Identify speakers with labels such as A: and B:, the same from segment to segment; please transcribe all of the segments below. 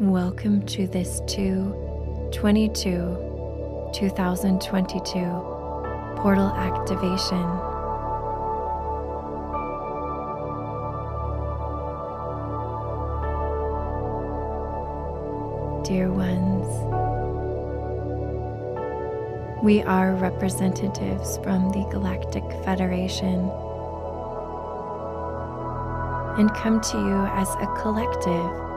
A: Welcome to this 2 22 2022 portal activation. Dear ones, we are representatives from the Galactic Federation and come to you as a collective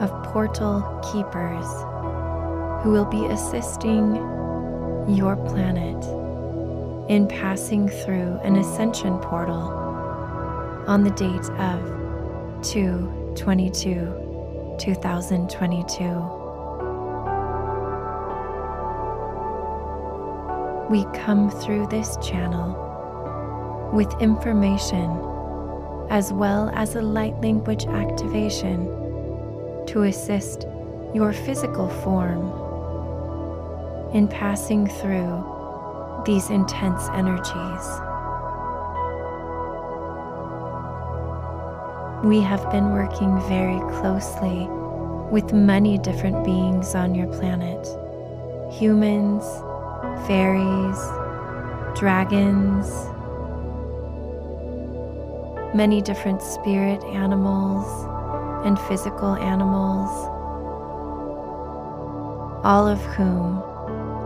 A: of portal keepers who will be assisting your planet in passing through an ascension portal on the date of 2 22 2022. We come through this channel with information as well as a light language activation to assist your physical form in passing through these intense energies. We have been working very closely with many different beings on your planet humans, fairies, dragons, many different spirit animals and physical animals, all of whom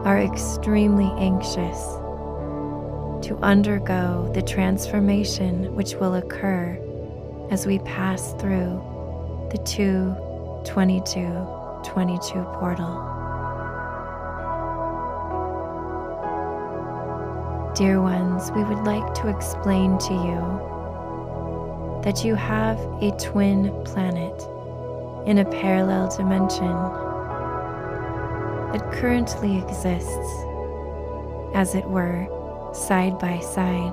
A: are extremely anxious to undergo the transformation which will occur as we pass through the 2 22 22 portal. Dear ones, we would like to explain to you that you have a twin planet in a parallel dimension that currently exists, as it were, side by side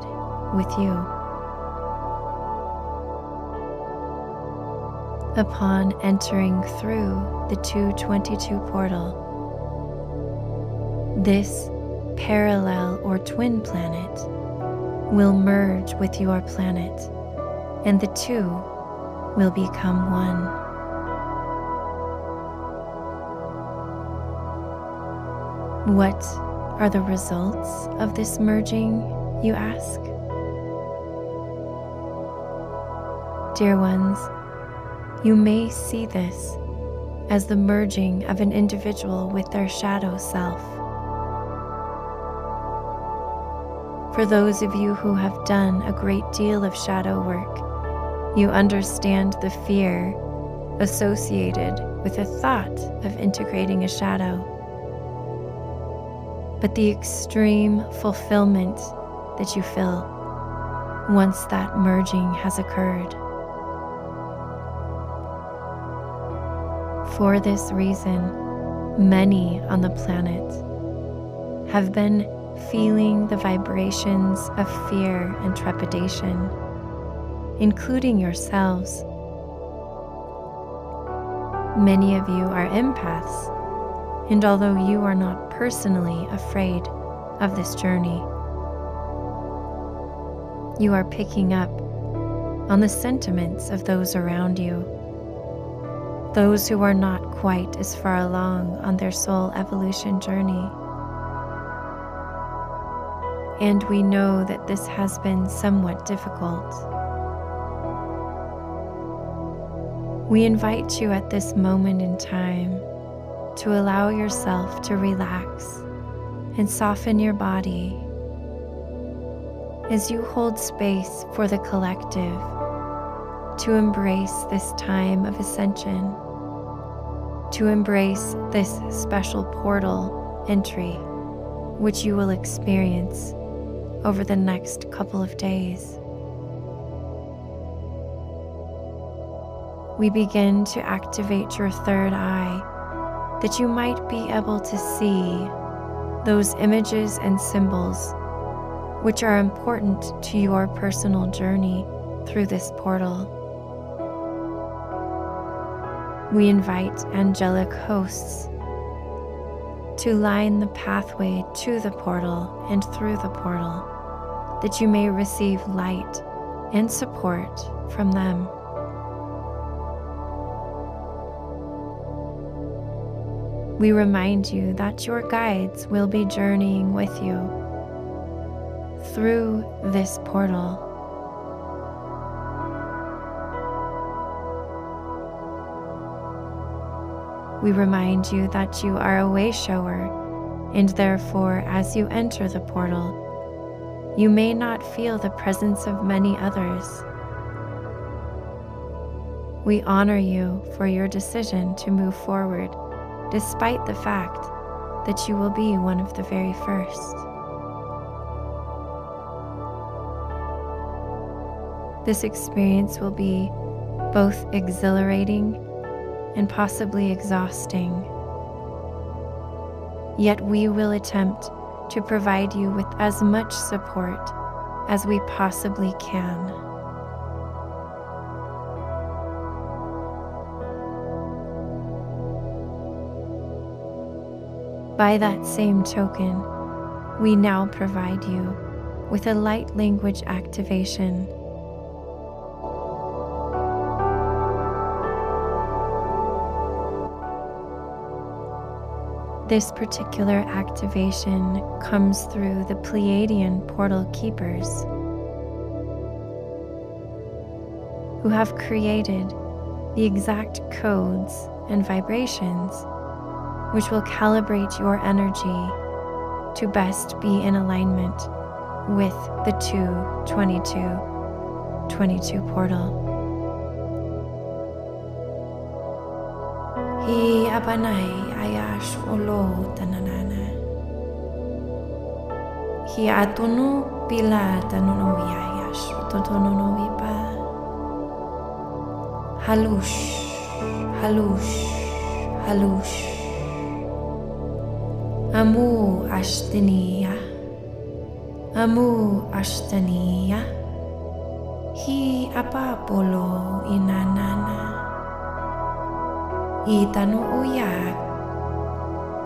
A: with you. Upon entering through the 222 portal, this parallel or twin planet will merge with your planet, and the two will become one. What are the results of this merging, you ask? Dear ones, you may see this as the merging of an individual with their shadow self. For those of you who have done a great deal of shadow work, you understand the fear associated with the thought of integrating a shadow but the extreme fulfillment that you feel once that merging has occurred. For this reason, many on the planet have been feeling the vibrations of fear and trepidation, including yourselves. Many of you are empaths and although you are not personally afraid of this journey, you are picking up on the sentiments of those around you, those who are not quite as far along on their soul evolution journey. And we know that this has been somewhat difficult. We invite you at this moment in time to allow yourself to relax and soften your body as you hold space for the collective to embrace this time of ascension, to embrace this special portal entry which you will experience over the next couple of days. We begin to activate your third eye that you might be able to see those images and symbols which are important to your personal journey through this portal. We invite angelic hosts to line the pathway to the portal and through the portal, that you may receive light and support from them. We remind you that your guides will be journeying with you through this portal. We remind you that you are a way shower, and therefore, as you enter the portal, you may not feel the presence of many others. We honor you for your decision to move forward despite the fact that you will be one of the very first. This experience will be both exhilarating and possibly exhausting. Yet we will attempt to provide you with as much support as we possibly can. By that same token, we now provide you with a light language activation. This particular activation comes through the Pleiadian portal keepers who have created the exact codes and vibrations which will calibrate your energy to best be in alignment with the 222 22 portal. Hi abanai ayash olo tananana. Hi atunu pila tanuno yayash totonono ipa. Halush, halush, halush. Amu Ashtaniya, Amu Ashtaniya, Hi apapolo inanana, Itanu uyak,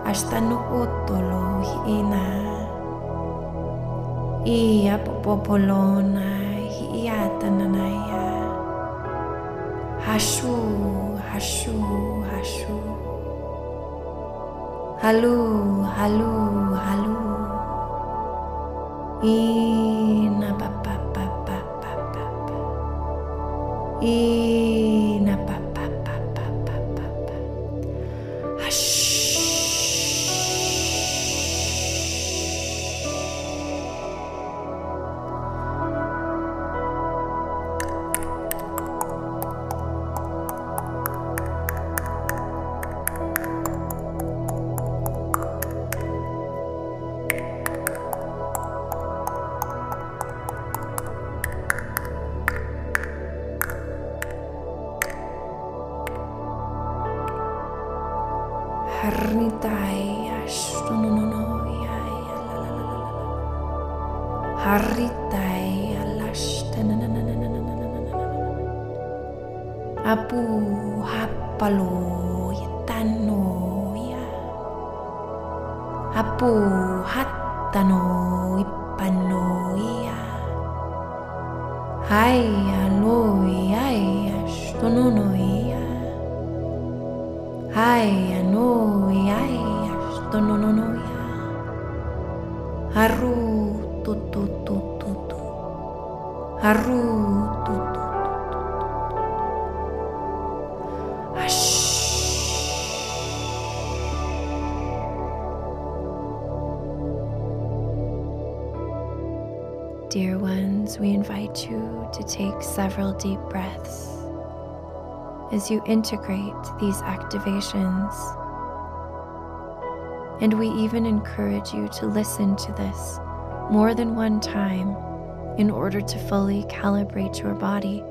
A: Ashtanu utolo ina, Iya popopolona hiatananaya, Hashu, hashu, hashu. halu halu halu. Ini apa apa apa apa apa ina Apu hapalo yitano ya. Apu hattano ipano ya. Hai alo ya ashtonono ya. Hai ano ai sto no no no ya. Haru tu tu tu tu tu Haru we invite you to take several deep breaths as you integrate these activations. And we even encourage you to listen to this more than one time in order to fully calibrate your body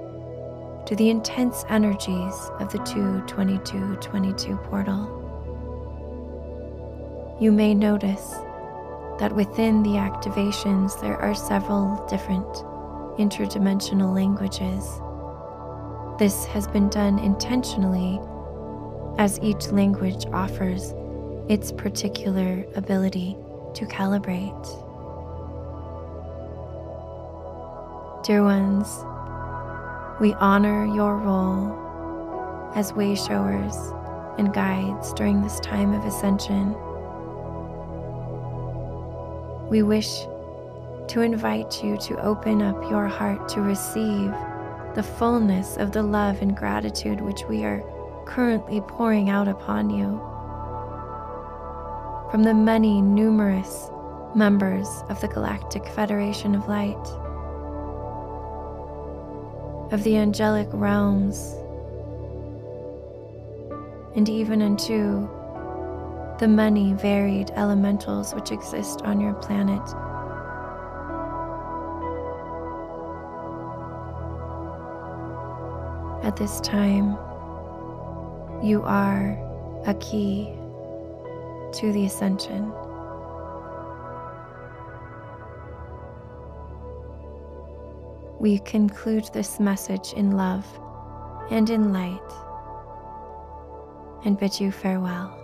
A: to the intense energies of the 22222 portal. You may notice that within the activations there are several different interdimensional languages this has been done intentionally as each language offers its particular ability to calibrate. Dear ones, we honor your role as way showers and guides during this time of ascension. We wish to invite you to open up your heart to receive the fullness of the love and gratitude which we are currently pouring out upon you from the many numerous members of the Galactic Federation of Light, of the angelic realms, and even into the many varied elementals which exist on your planet. At this time, you are a key to the ascension. We conclude this message in love and in light and bid you farewell.